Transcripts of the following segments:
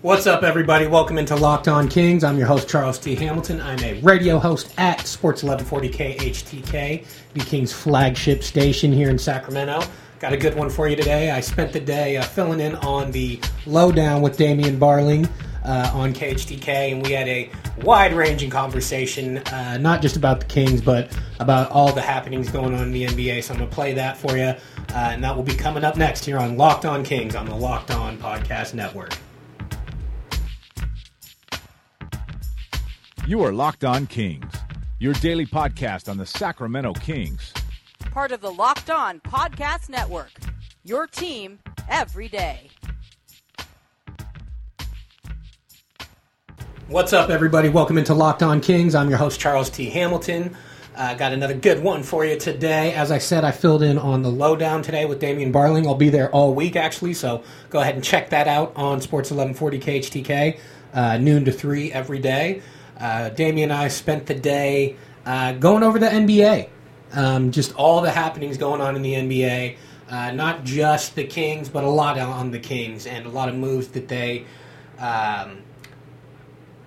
What's up, everybody? Welcome into Locked On Kings. I'm your host, Charles T. Hamilton. I'm a radio host at Sports 1140 KHTK, the Kings flagship station here in Sacramento. Got a good one for you today. I spent the day uh, filling in on the lowdown with Damian Barling uh, on KHTK, and we had a wide ranging conversation, uh, not just about the Kings, but about all the happenings going on in the NBA. So I'm going to play that for you, uh, and that will be coming up next here on Locked On Kings on the Locked On Podcast Network. You are Locked On Kings, your daily podcast on the Sacramento Kings. Part of the Locked On Podcast Network. Your team every day. What's up, everybody? Welcome into Locked On Kings. I'm your host, Charles T. Hamilton. Uh, got another good one for you today. As I said, I filled in on the lowdown today with Damian Barling. I'll be there all week, actually, so go ahead and check that out on Sports 1140 KHTK, uh, noon to 3 every day. Uh, Damian and I spent the day uh, going over the NBA, um, just all the happenings going on in the NBA. Uh, not just the Kings, but a lot on the Kings and a lot of moves that they um,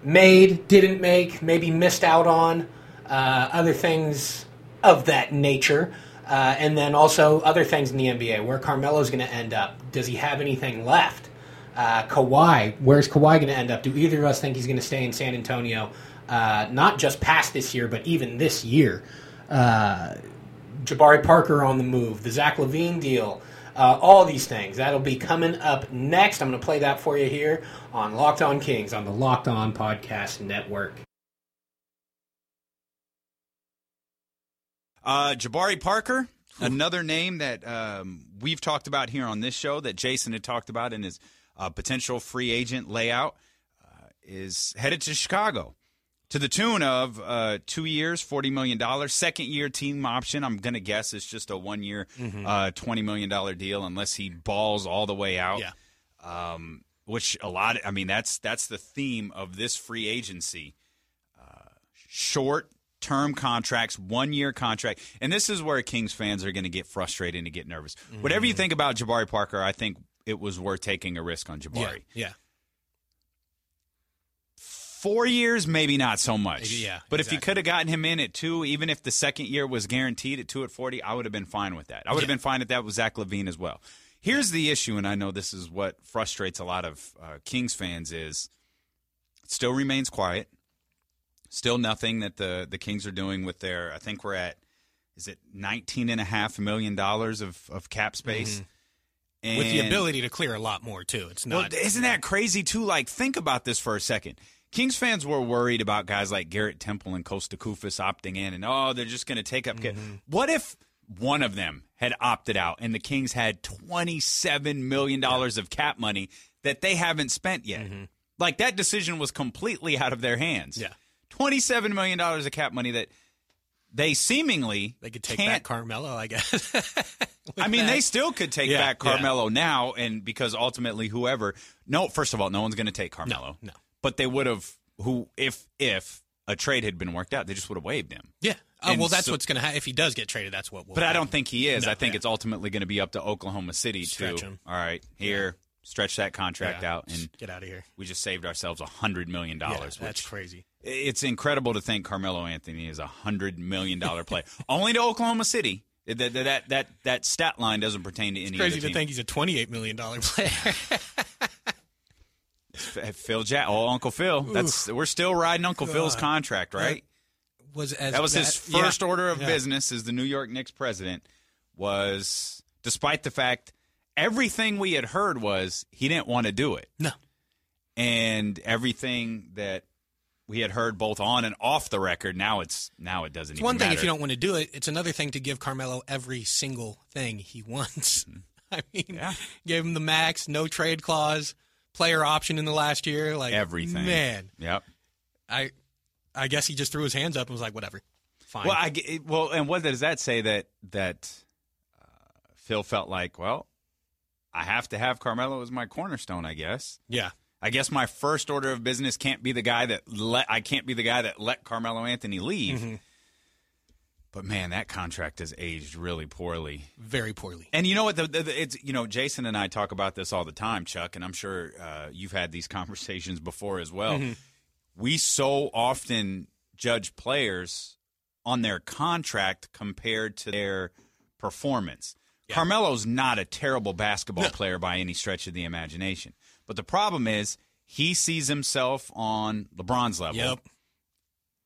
made, didn't make, maybe missed out on, uh, other things of that nature. Uh, and then also other things in the NBA, where Carmelo's going to end up. Does he have anything left? Uh, Kawhi, where's Kawhi going to end up? Do either of us think he's going to stay in San Antonio? Uh, not just past this year, but even this year. Uh, Jabari Parker on the move, the Zach LaVine deal, uh, all these things. That'll be coming up next. I'm going to play that for you here on Locked On Kings on the Locked On Podcast Network. Uh, Jabari Parker, another name that um, we've talked about here on this show that Jason had talked about in his uh, potential free agent layout, uh, is headed to Chicago to the tune of uh, two years, $40 million. Second year team option, I'm going to guess it's just a one year, Mm-hmm. uh, $20 million deal unless he balls all the way out. Yeah. Um, which a lot, I mean, that's that's the theme of this free agency. Uh, short term contracts, one year contract. And this is where Kings fans are going to get frustrated and get nervous. Whatever Mm-hmm. you think about Jabari Parker, I think it was worth taking a risk on Jabari. Yeah. Four years, maybe not so much. Yeah, But if you could have gotten him in at two, even if the second year was guaranteed at two at 40, I would have been fine with that. I would have Yeah. been fine with that with Zach LaVine as well. Here's the issue, and I know this is what frustrates a lot of uh, Kings fans is it still remains quiet. Still nothing that the, the Kings are doing with their, I think we're at, is it $19.5 million of, of cap space? Mm-hmm. With the ability to clear a lot more too. It's well, not. isn't that crazy too? Like, think about this for a second. Kings fans were worried about guys like Garrett Temple and Kosta Koufos opting in, and oh, they're just going to take up. Mm-hmm. What if one of them had opted out, and the Kings had twenty-seven million dollars of cap money that they haven't spent yet? Like that decision was completely out of their hands. Mm-hmm. Yeah. twenty-seven million dollars of cap money that they seemingly They could take back Carmelo, I guess. I mean, they still could take Yeah, back yeah. Carmelo now, and because ultimately, whoever no, first of all, no one's going to take Carmelo. no. But they would have who if if a trade had been worked out, they just would have waived him. Yeah. Oh, well, that's so- what's going to happen. If he does get traded, that's what will But I don't think he is. No, I think yeah. it's ultimately going to be up to Oklahoma City Stretch to him. all right here stretch that contract Yeah. out, and Get out of here. we just saved ourselves a hundred million Yeah, dollars. that's crazy. it's incredible to think Carmelo Anthony is a hundred million dollar player only to Oklahoma City. That that that that, that stat line doesn't pertain to any Crazy to team. think he's a $28 million player. Phil Jack, oh Uncle Phil. That's we're still riding Uncle Phil's contract, right? was as That was his yeah, first order of yeah. business as the New York Knicks president. Was despite the fact everything we had heard was he didn't want to do it, No. and everything that we had heard both on and off the record. Now it's now it doesn't. It's one thing if you don't want to do it. It's another thing to give Carmelo every single thing he wants. I mean, Mm-hmm. Yeah. gave him the max, no trade clause, player option in the last year, like everything. Man, Yep. I, I guess he just threw his hands up and was like, whatever, fine. Well, I well, and what does that say that that uh, Phil felt like? Well, I have to have Carmelo as my cornerstone, I guess. yeah, I guess my first order of business can't be the guy that let I can't be the guy that let Carmelo Anthony leave. Mm-hmm. But man, that contract has aged really poorly. Very poorly. And you know what? The, the, the- it's you know, Jason and I talk about this all the time, Chuck, and I'm sure uh, you've had these conversations before as well. Mm-hmm. We so often judge players on their contract compared to their performance. Carmelo's not a terrible basketball player by any stretch of the imagination, but the problem is he sees himself on LeBron's level Yep.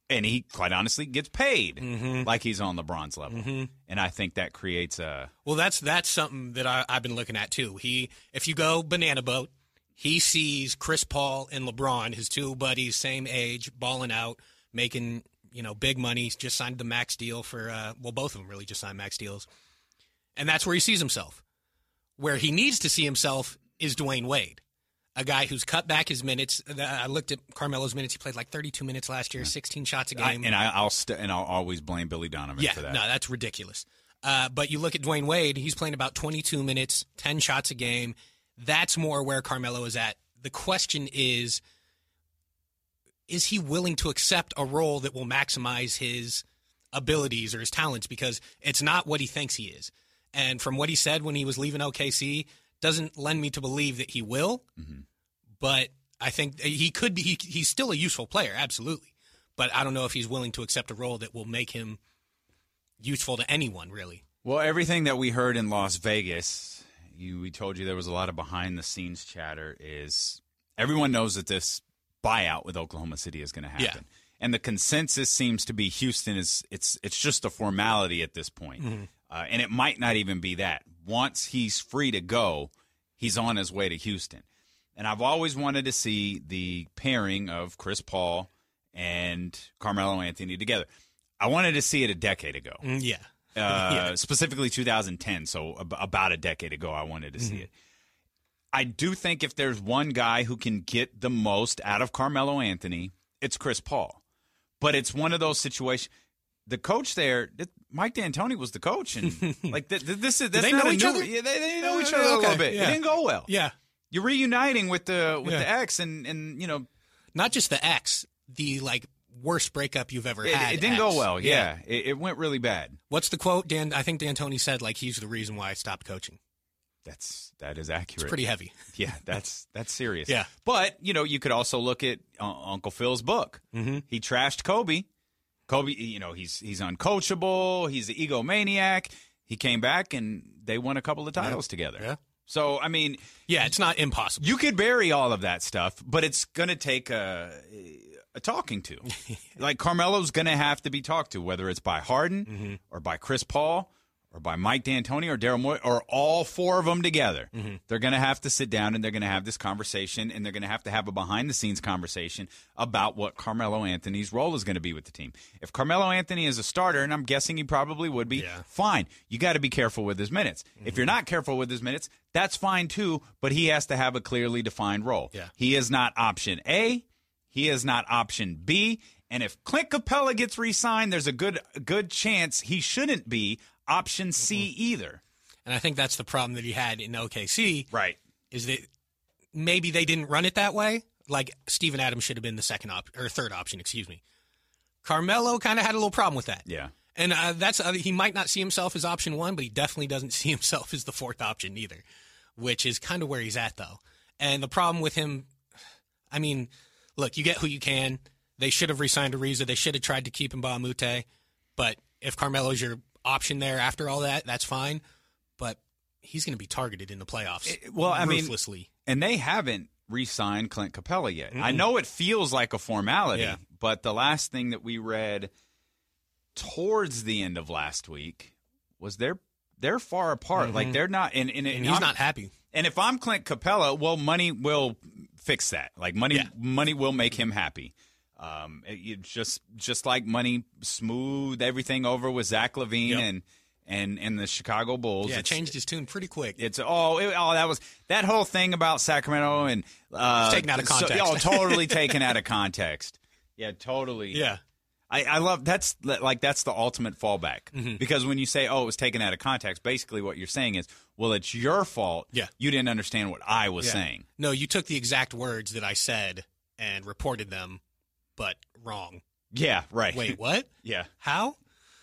and he quite honestly gets paid like he's on LeBron's level. And I think that creates a Well, that's that's something that I, I've been looking at too. He, if you go banana boat, he sees Chris Paul and LeBron, his two buddies, same age, balling out, making you know big money. Just signed the max deal for uh, well, both of them really just signed max deals, and that's where he sees himself. Where he needs to see himself is Dwyane Wade, a guy who's cut back his minutes. I looked at Carmelo's minutes; he played like 32 minutes last year, 16 shots a I, game. and I, I'll st- and I'll always blame Billy Donovan Yeah, for that. no, that's ridiculous. Uh, but you look at Dwyane Wade; he's playing about 22 minutes, 10 shots a game. That's more where Carmelo is at. The question is: Is he willing to accept a role that will maximize his abilities or his talents? Because it's not what he thinks he is. And from what he said when he was leaving OKC, doesn't lend me to believe that he will. Mm-hmm. But I think he could be. He, he's still a useful player, absolutely. But I don't know if he's willing to accept a role that will make him useful to anyone, really. Well, everything that we heard in Las Vegas, you, we told you there was a lot of behind the scenes chatter. Is everyone knows that this buyout with Oklahoma City is going to happen, Yeah. and the consensus seems to be Houston is it's it's just a formality at this point, mm-hmm. Uh, and it might not even be that. Once he's free to go, he's on his way to Houston, and I've always wanted to see the pairing of Chris Paul and Carmelo Anthony together. I wanted to see it a decade ago Mm, Yeah. uh, specifically 2010. So ab- about a decade ago, I wanted to see it. I do think if there's one guy who can get the most out of Carmelo Anthony, it's Chris Paul. But it's one of those situations. The coach there, th- Mike D'Antoni was the coach, and like th- th- this is that's they not know a each new- other? Yeah, they, they know Uh, each other a okay, little bit. yeah. It didn't go well. Yeah. You're reuniting with the with Yeah. the ex, and and you know Not just the ex, the like worst breakup you've ever it, had. it didn't ex. go well. Yeah, It, it went really bad. What's the quote? Dan, I think D'Antoni said like he's the reason why I stopped coaching. That's that is accurate. It's pretty heavy. Yeah, that's that's serious. Yeah. but you know, you could also look at uh, Uncle Phil's book. Mm-hmm. He trashed Kobe. Kobe, you know, he's he's uncoachable. He's an egomaniac. He came back and they won a couple of titles together. Yeah. So I mean, Yeah, it's not impossible. you could bury all of that stuff, but it's going to take a a talking to. like Carmelo's going to have to be talked to, whether it's by Harden Mm-hmm. or by Chris Paul or by Mike D'Antoni or Daryl Morey or all four of them together. Mm-hmm. They're going to have to sit down and they're going to have this conversation and they're going to have to have a behind the scenes conversation about what Carmelo Anthony's role is going to be with the team. If Carmelo Anthony is a starter, and I'm guessing he probably would be, Yeah. fine. You got to be careful with his minutes. If you're not careful with his minutes, that's fine too, but he has to have a clearly defined role. Yeah. He is not option A, he is not option B, and if Clint Capela gets re-signed, there's a good good chance he shouldn't be option C either. And I think that's the problem that he had in OKC Right. is that maybe they didn't run it that way. Like Steven Adams should have been the second op or third option, excuse me. Carmelo kind of had a little problem with that. Yeah. And uh, that's uh, he might not see himself as option one, but he definitely doesn't see himself as the fourth option either, which is kind of where he's at though. And the problem with him, I mean, look, you get who you can. They should have re-signed Ariza. They should have tried to keep him by Mute. But if Carmelo's your option there after all that, that's fine. But he's going to be targeted in the playoffs. It- well, I mean- And they haven't re-signed Clint Capela yet. I know it feels like a formality, Yeah. but the last thing that we read towards the end of last week was they're they're far apart. Like mm-hmm. they're not and, and, and he's not happy. And if I'm Clint Capela, well, money will fix that. Like money, Yeah. money will make him happy. Um, it, it just just like money smoothed everything over with Zach LaVine Yep. and and and the Chicago Bulls. Yeah, changed his tune pretty quick. It's oh, it, oh, that was that whole thing about Sacramento and uh, taken out of so- context. oh, totally taken out of context. Yeah, totally. yeah. I, I love that's like that's the ultimate fallback Mm-hmm. because when you say oh it was taken out of context, basically what you're saying is well it's your fault. Yeah. you didn't understand what I was Yeah. saying. No, you took the exact words that I said and reported them, but wrong. Yeah, right. Wait, what? yeah, How?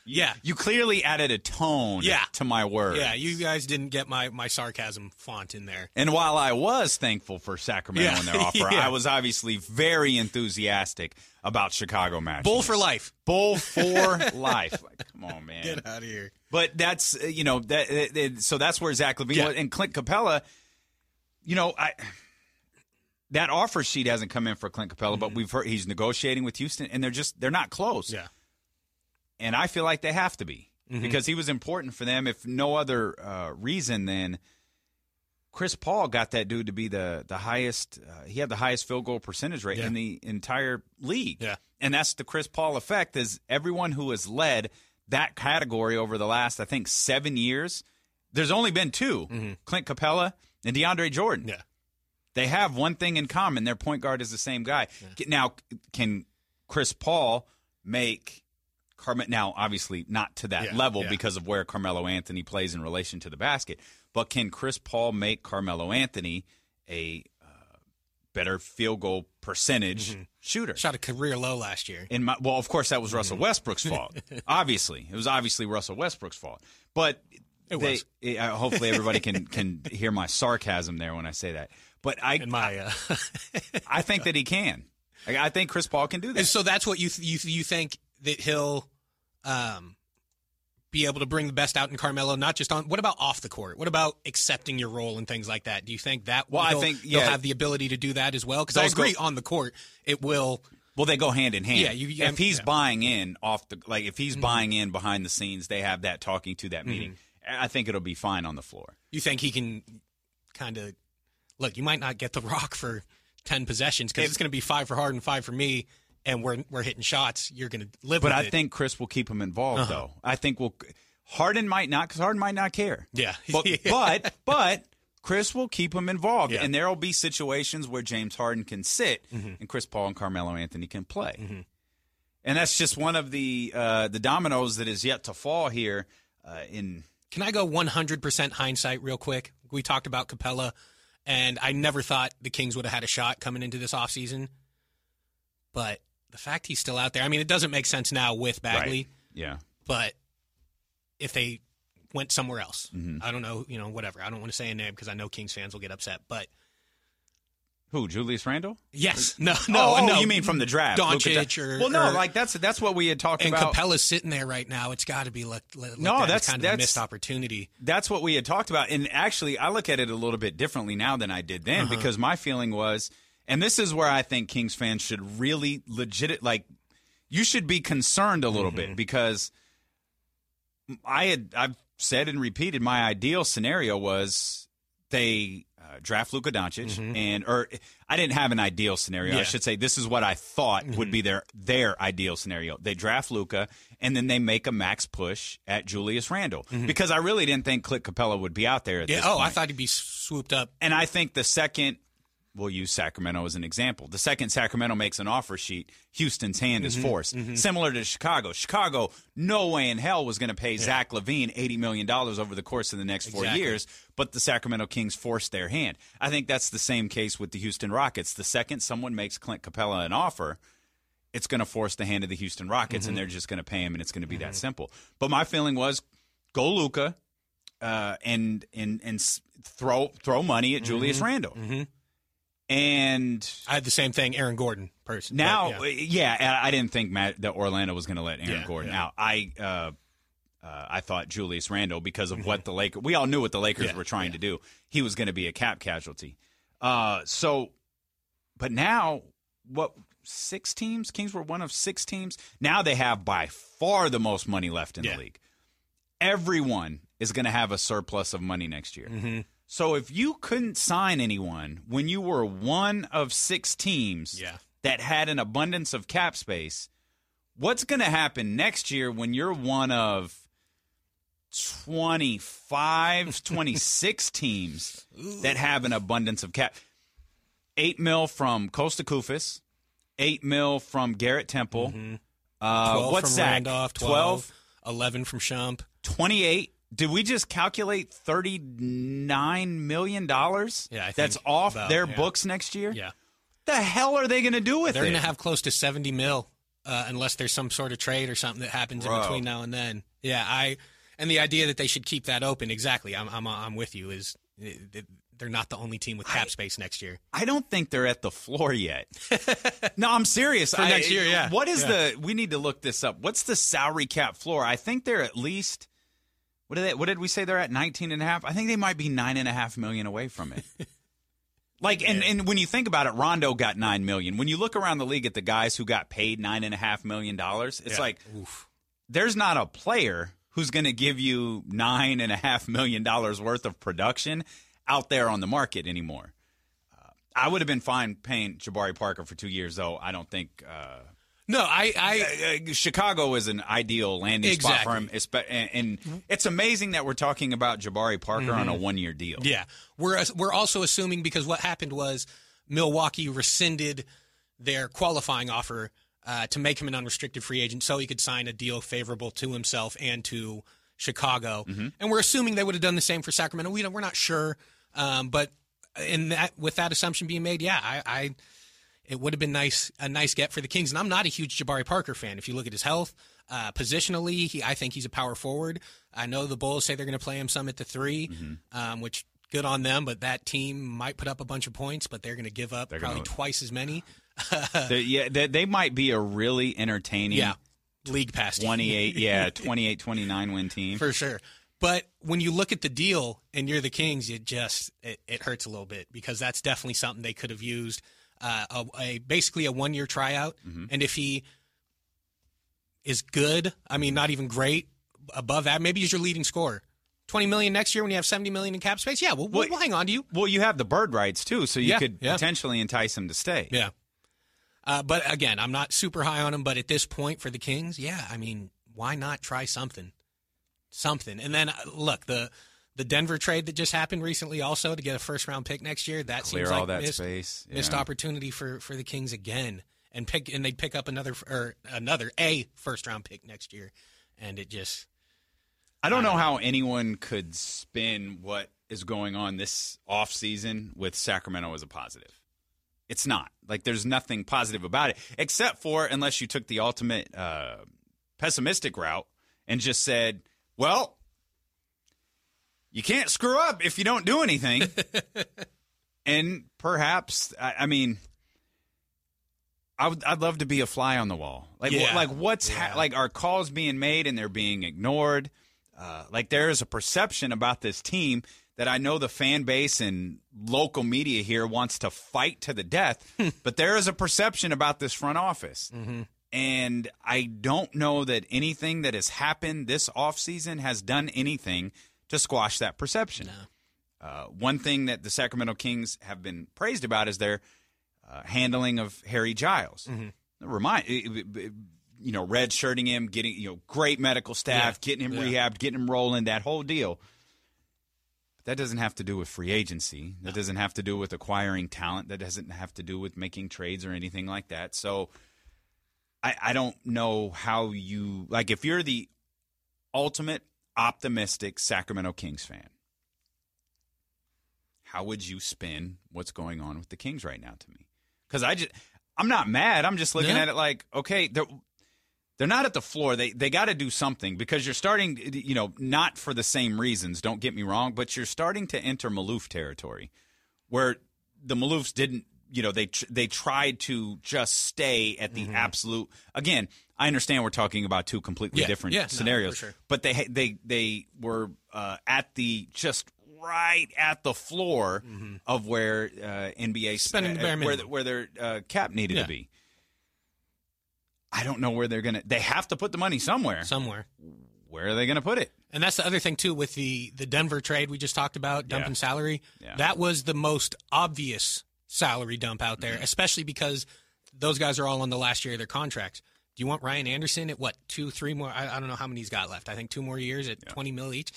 Yeah. You clearly added a tone Yeah. to my words. Yeah, you guys didn't get my, my sarcasm font in there. And while I was thankful for Sacramento Yeah. and their offer, Yeah. I was obviously very enthusiastic about Chicago match. Bull for life. Bull for life. Like, come on, man. Get out of here. But that's uh, you know that uh, uh, so that's where Zach LaVine Yeah. was. and Clint Capela. You know, I that offer sheet hasn't come in for Clint Capela, but we've heard he's negotiating with Houston, and they're just they're not close. Mm-hmm. Yeah. and I feel like they have to be Mm-hmm. because he was important for them, if no other uh, reason than Chris Paul got that dude to be the the highest. Uh, he had the highest field goal percentage rate Yeah. in the entire league. Yeah. and that's the Chris Paul effect. Is everyone who has led that category over the last, I think, seven years. There's only been 2 Clint Capela and DeAndre Jordan. Mm-hmm. Yeah. They have one thing in common. Their point guard is the same guy. Now, can Chris Paul make Carme- now obviously not to that Yeah, level yeah. because of where Carmelo Anthony plays in relation to the basket, but can Chris Paul make Carmelo Anthony a uh, better field goal percentage Mm-hmm. shooter? Shot a career low last year. In my, well, of course, that was Russell Westbrook's fault. obviously, it was obviously Russell Westbrook's fault. But It they, was. uh, hopefully, everybody can can hear my sarcasm there when I say that. But I, In my, uh, I think that he can. I, I think Chris Paul can do and that. so that's what you th- you you think that he'll um be able to bring the best out in Carmelo, not just on. What about off the court? What about accepting your role and things like that? Do you think that? Well, I he'll- think, he'll yeah. have the ability to do that as well. Because I Those go- agree on the court, it will. Well, they go hand in hand. Yeah, you- if he's yeah. Mm-hmm. buying in off the like, if he's buying in behind the scenes, they have that talking to that meeting. I think it'll be fine on the floor. You think he can kind of look? You might not get the rock for ten possessions because it's going to be five for Harden, five for me, and we're we're hitting shots. You're going to live But I it. think Chris will keep him involved, Uh-huh. though. I think we'll. Harden might not because Harden might not care. Yeah. but but but Chris will keep him involved, Yeah. Mm-hmm. and there will be situations where James Harden can sit and Chris Paul and Carmelo Anthony can play, and that's just one of the uh, the dominoes that is yet to fall here. Uh, in Can I go 100% hindsight real quick? We talked about Capela, and I never thought the Kings would have had a shot coming into this offseason. But the fact he's still out there, I mean, it doesn't make sense now with Bagley, yeah, but if they went somewhere else, Mm-hmm. I don't know, you know, whatever. I don't want to say a name because I know Kings fans will get upset. But who Julius Randle? yes, no, no, oh, oh, no. you mean from the draft? Doncic Don- or well, no, or- like that's that's what we had talked and about. Capela's sitting there right now. It's got to be looked, looked No, that's- kind of that's- a missed opportunity. that's what we had talked about. And actually, I look at it a little bit differently now than I did then uh-huh. because my feeling was, and this is where I think Kings fans should really legit like, you should be concerned a little bit mm-hmm. because I had I've said and repeated my ideal scenario was they uh, draft Luka Doncic mm-hmm. and or I didn't have an ideal scenario. I should say this is what I thought would mm-hmm. be their their ideal scenario. They draft Luka and then they make a max push at Julius Randle mm-hmm. because I really didn't think Clint Capela would be out there at Yeah. Oh, point. I thought he'd be swooped up. And I think the second, we'll use Sacramento as an example. The second Sacramento makes an offer sheet, Houston's hand is mm-hmm. forced. Mm-hmm. Similar to Chicago. Chicago, no way in hell was going to pay Zach LaVine $80 million over the course of the next four Exactly. years, but the Sacramento Kings forced their hand. I think that's the same case with the Houston Rockets. The second someone makes Clint Capela an offer, it's going to force the hand of the Houston Rockets, and mm-hmm. they're just going to pay him, and it's going to be that simple. But my feeling was, go Luka, uh, and and and throw throw money at Julius Randle, and I had the same thing, Aaron Gordon person. but, now, yeah. uh, yeah, I didn't think Matt, that Orlando was going to let Aaron Yeah, Gordon yeah. out. I uh, uh, I thought Julius Randle because of what the Lakers. We all knew what the Lakers Mm-hmm. Were trying to do. He was going to be a cap casualty. Uh, so, but now what? Six teams. Kings were one of six teams. Now they have by far the most money left in the league. Everyone is going to have a surplus of money next year. Mm-hmm. So if you couldn't sign anyone when you were one of six teams Yeah. that had an abundance of cap space, what's going to happen next year when you're one of 25, 26 teams that have an abundance of cap? Eight mil from Kosta Koufos, eight mil from Garrett Temple. Uh, 12 what's that? Randolph, 12, 11 from Shump. 28 did we just calculate $39 million Yeah, I that's off about, their yeah. books next year Yeah. the hell are they going to do with it? They're going to have close to 70 mil uh, unless there's some sort of trade or something that happens Bro. in between now and then. Yeah, I and the idea that they should keep that open exactly. I'm I'm I'm with you. Is uh, they're not the only team with cap space next year. I don't think they're at the floor yet. no, I'm serious. For I- next year, yeah. What is Yeah. the? We need to look this up. What's the salary cap floor? I think they're at least. What did they? What did we say? They're at 19 and a half. I think they might be nine and a half million away from it. Like and, and when you think about it, Rondo got nine million. When you look around the league at the guys who got paid nine and a half million dollars, it's Yeah. like there's not a player who's going to give you nine and a half million dollars worth of production out there on the market anymore. Uh, I would have been fine paying Jabari Parker for two years, though. I don't think uh, No, I I uh, Chicago is an ideal landing spot for him. Exactly. And, and it's amazing that we're talking about Jabari Parker on a one year deal. Yeah, we're we're also assuming because what happened was Milwaukee rescinded their qualifying offer uh, to make him an unrestricted free agent, so he could sign a deal favorable to himself and to Chicago. And we're assuming they would have done the same for Sacramento. We don't, we're not sure, um, but in that with that assumption being made, yeah, I. I it would have been nice a nice get for the Kings. And I'm not a huge Jabari Parker fan. If you look at his health, uh, positionally, he, I think he's a power forward. I know the Bulls say they're going to play him some at the 3 um, which good on them. But that team might put up a bunch of points, but they're going to give up They're probably gonna- twice as many. They- yeah, they, they might be a really entertaining Yeah, league pass 28, yeah, 28 29 win team. for sure. But when you look at the deal and you're the Kings, it just it, it hurts a little bit because that's definitely something they could have used. Uh, a, a basically a one year tryout, and if he is good, I mean, not even great, above that, maybe he's your leading scorer. Twenty million next year when you have seventy million in cap space. Yeah, we'll, we'll, Well, we'll hang on to you. Well, you have the bird rights too, so you Yeah, could yeah. potentially entice him to stay. Yeah. Uh, but again, I'm not super high on him. But at this point for the Kings, yeah, I mean, why not try something? Something. And then uh, look, the the Denver trade that just happened recently, also to get a first round pick next year, that Clear seems all like that missed, space. missed opportunity for for the Kings again, and pick and they'd pick up another or another a first round pick next year, and it just I don't know how anyone could spin what is going on this offseason with Sacramento as a positive. It's not. Like there's nothing positive about it except for unless you took the ultimate uh, pessimistic route and just said, "Well, you can't screw up if you don't do anything." and perhaps I, I mean I would, I'd love to be a fly on the wall. Like, Yeah. like what's ha- like are calls being made and they're being ignored? Uh, like there is a perception about this team that I know the fan base and local media here wants to fight to the death, but there is a perception about this front office. And I don't know that anything that has happened this offseason has done anything to squash that perception. Uh, one thing that the Sacramento Kings have been praised about is their uh, handling of Harry Giles. Remind you know, red shirting him, getting you know, great medical staff, Yeah. getting him Yeah. rehabbed, getting him rolling, that whole deal. But that doesn't have to do with free agency. That doesn't have to do with acquiring talent. That doesn't have to do with making trades or anything like that. So I, I don't know how you like if you're the ultimate optimistic Sacramento Kings fan. How would you spin what's going on with the Kings right now to me? Because I just I'm not mad. I'm just looking Yeah. at it like okay, they're they're not at the floor. They they got to do something because you're starting. You know, not for the same reasons. Don't get me wrong, but you're starting to enter Maloof territory, where the Maloofs didn't. You know, they they tried to just stay at the absolute. Again, I understand we're talking about two completely Yeah, different yeah, scenarios, for sure. but they they they were uh, at the just right at the floor of where uh, NBA Spending the bare uh, where minimum. where their uh, cap needed Yeah. to be. I don't know where they're gonna. They have to put the money somewhere. somewhere. Where are they gonna put it? And that's the other thing too with the the Denver trade we just talked about, dumping Yeah. salary. Yeah. That was the most obvious salary dump out there, especially because those guys are all on the last year of their contracts. Do you want Ryan Anderson at what two, three more? I, I don't know how many he's got left. I think two more years at twenty mil each.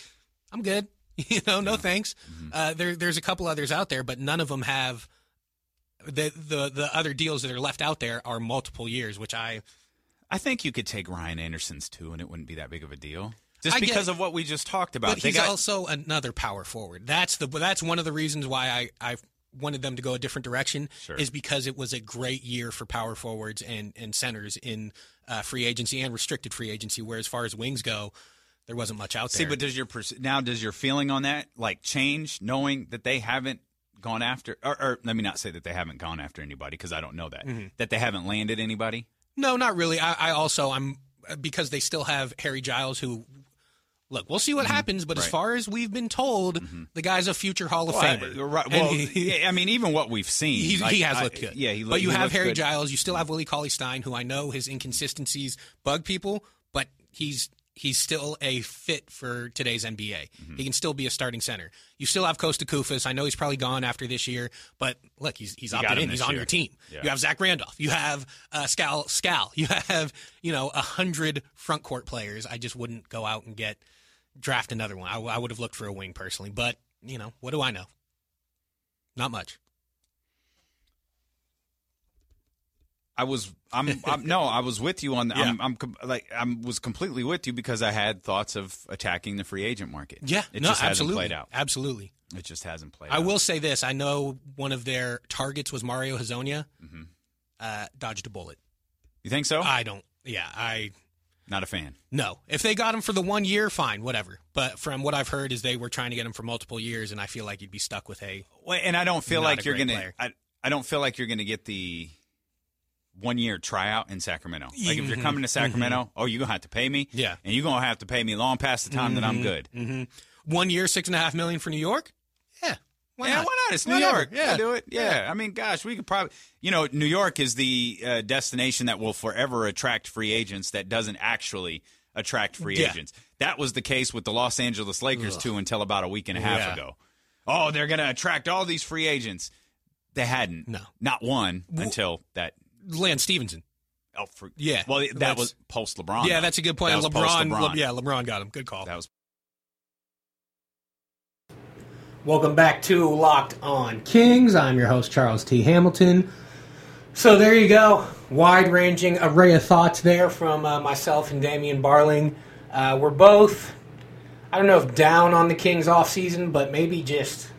I'm good. You know, no thanks. Uh, there, there's a couple others out there, but none of them have the the the other deals that are left out there are multiple years, which I I think you could take Ryan Anderson's too, and it wouldn't be that big of a deal. Just because of what we just talked about. But They he's got- also another power forward. That's the that's one of the reasons why I I wanted them to go a different direction Sure. is because it was a great year for power forwards and and centers in uh, free agency and restricted free agency. Where as far as wings go, there wasn't much out See, there. but does your now does your feeling on that like change, knowing that they haven't gone after, or, or let me not say that they haven't gone after anybody because I don't know that Mm-hmm. that they haven't landed anybody. No, not really. I, I also I'm because they still have Harry Giles who. Look, we'll see what mm-hmm. happens, but as far as we've been told, mm-hmm. the guy's a future Hall of Well, I- Famer. right, well, he- I mean, even what we've seen, He's, like, he has I- looked good. Yeah, he but you he have Harry good. Giles. You still have Willie Cauley Stein, who I know his inconsistencies bug people, but he's he's still a fit for today's NBA. Mm-hmm. He can still be a starting center. You still have Kosta Koufos. I know he's probably gone after this year, but look, he's he's You opted in. He's this on year. your team. Yeah. You have Zach Randolph. You have uh, Skal Skal. You have you know a hundred front court players. I just wouldn't go out and get draft another one. I, I would have looked for a wing personally, but you know what do I know? Not much. I was, I'm, I'm, no, I was with you on. The, I'm, I'm, like, I was completely with you because I had thoughts of attacking the free agent market. Yeah, it no, just hasn't absolutely, played out. Absolutely. It just hasn't played. Out. I out. will say this: I know one of their targets was Mario Hezonja. Mm-hmm. Uh, dodged a bullet. You think so? I don't. Yeah, I Not a fan. no. If they got him for the one year, fine, whatever. But from what I've heard, is they were trying to get him for multiple years, and I feel like you'd be stuck with a. Well, and I don't feel like you're gonna. I, I don't feel like you're gonna get the one year tryout in Sacramento. Like if you're coming to Sacramento, oh, you're gonna have to pay me. Mm-hmm. Yeah. and you're gonna have to pay me long past the time that I'm good. Mm-hmm. One year, six and a half million for New York. Yeah, why yeah, not? why not? It's New Whatever. York. Yeah, I'll do it. Yeah. I mean, gosh, we could probably, you know, New York is the uh, destination that will forever attract free agents that doesn't actually attract free Yeah. agents. That was the case with the Los Angeles Lakers too until about a week and a half Yeah. ago. Oh, they're going to attract all these free agents. They hadn't. No. not one until that. Lance Stephenson. Oh, for, Yeah. Well, that That's- was post LeBron. yeah, though. that's a good point. LeBron, post-LeBron. Le- yeah, LeBron got him. Good call. that was Welcome back to Locked On Kings. I'm your host, Charles T. Hamilton. So there you go. Wide ranging array of thoughts there from uh, myself and Damian Barling. Uh, we're both, I don't know if down on the Kings off season, but maybe just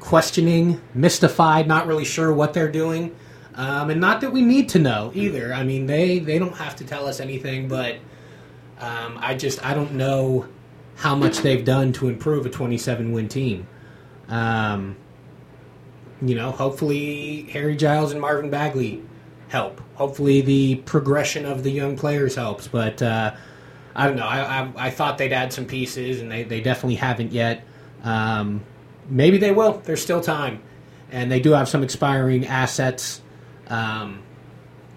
questioning, mystified, not really sure what they're doing. Um, and not that we need to know either. I mean, they, they don't have to tell us anything, but um, I just, I don't know how much they've done to improve a 27 win team. Um, you know, hopefully Harry Giles and Marvin Bagley help. Hopefully the progression of the young players helps. But uh, I don't know. I, I, I thought they'd add some pieces, and they, they definitely haven't yet. Um, maybe they will. There's still time. And they do have some expiring assets. Um,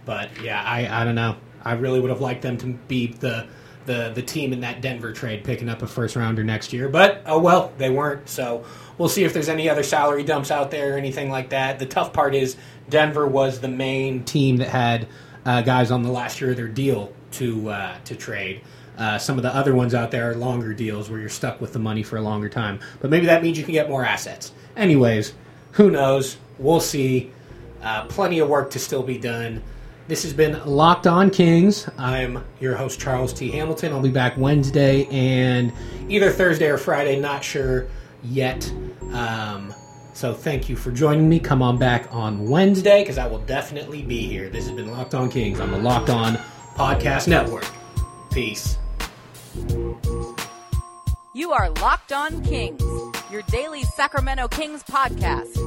but yeah, I, I don't know. I really would have liked them to be the the the team in that Denver trade, picking up a first rounder next year. But oh well, they weren't. So we'll see if there's any other salary dumps out there or anything like that. The tough part is Denver was the main team that had uh, guys on the last year of their deal to uh, to trade. Uh, some of the other ones out there are longer deals where you're stuck with the money for a longer time. But maybe that means you can get more assets. Anyways, who knows? We'll see. Uh, plenty of work to still be done. This has been Locked On Kings. I'm your host, Charles T. Hamilton. I'll be back Wednesday and either Thursday or Friday, not sure yet. Um, so thank you for joining me. Come on back on Wednesday because I will definitely be here. This has been Locked On Kings on the Locked On Podcast Network. Peace. You are Locked On Kings, your daily Sacramento Kings podcast.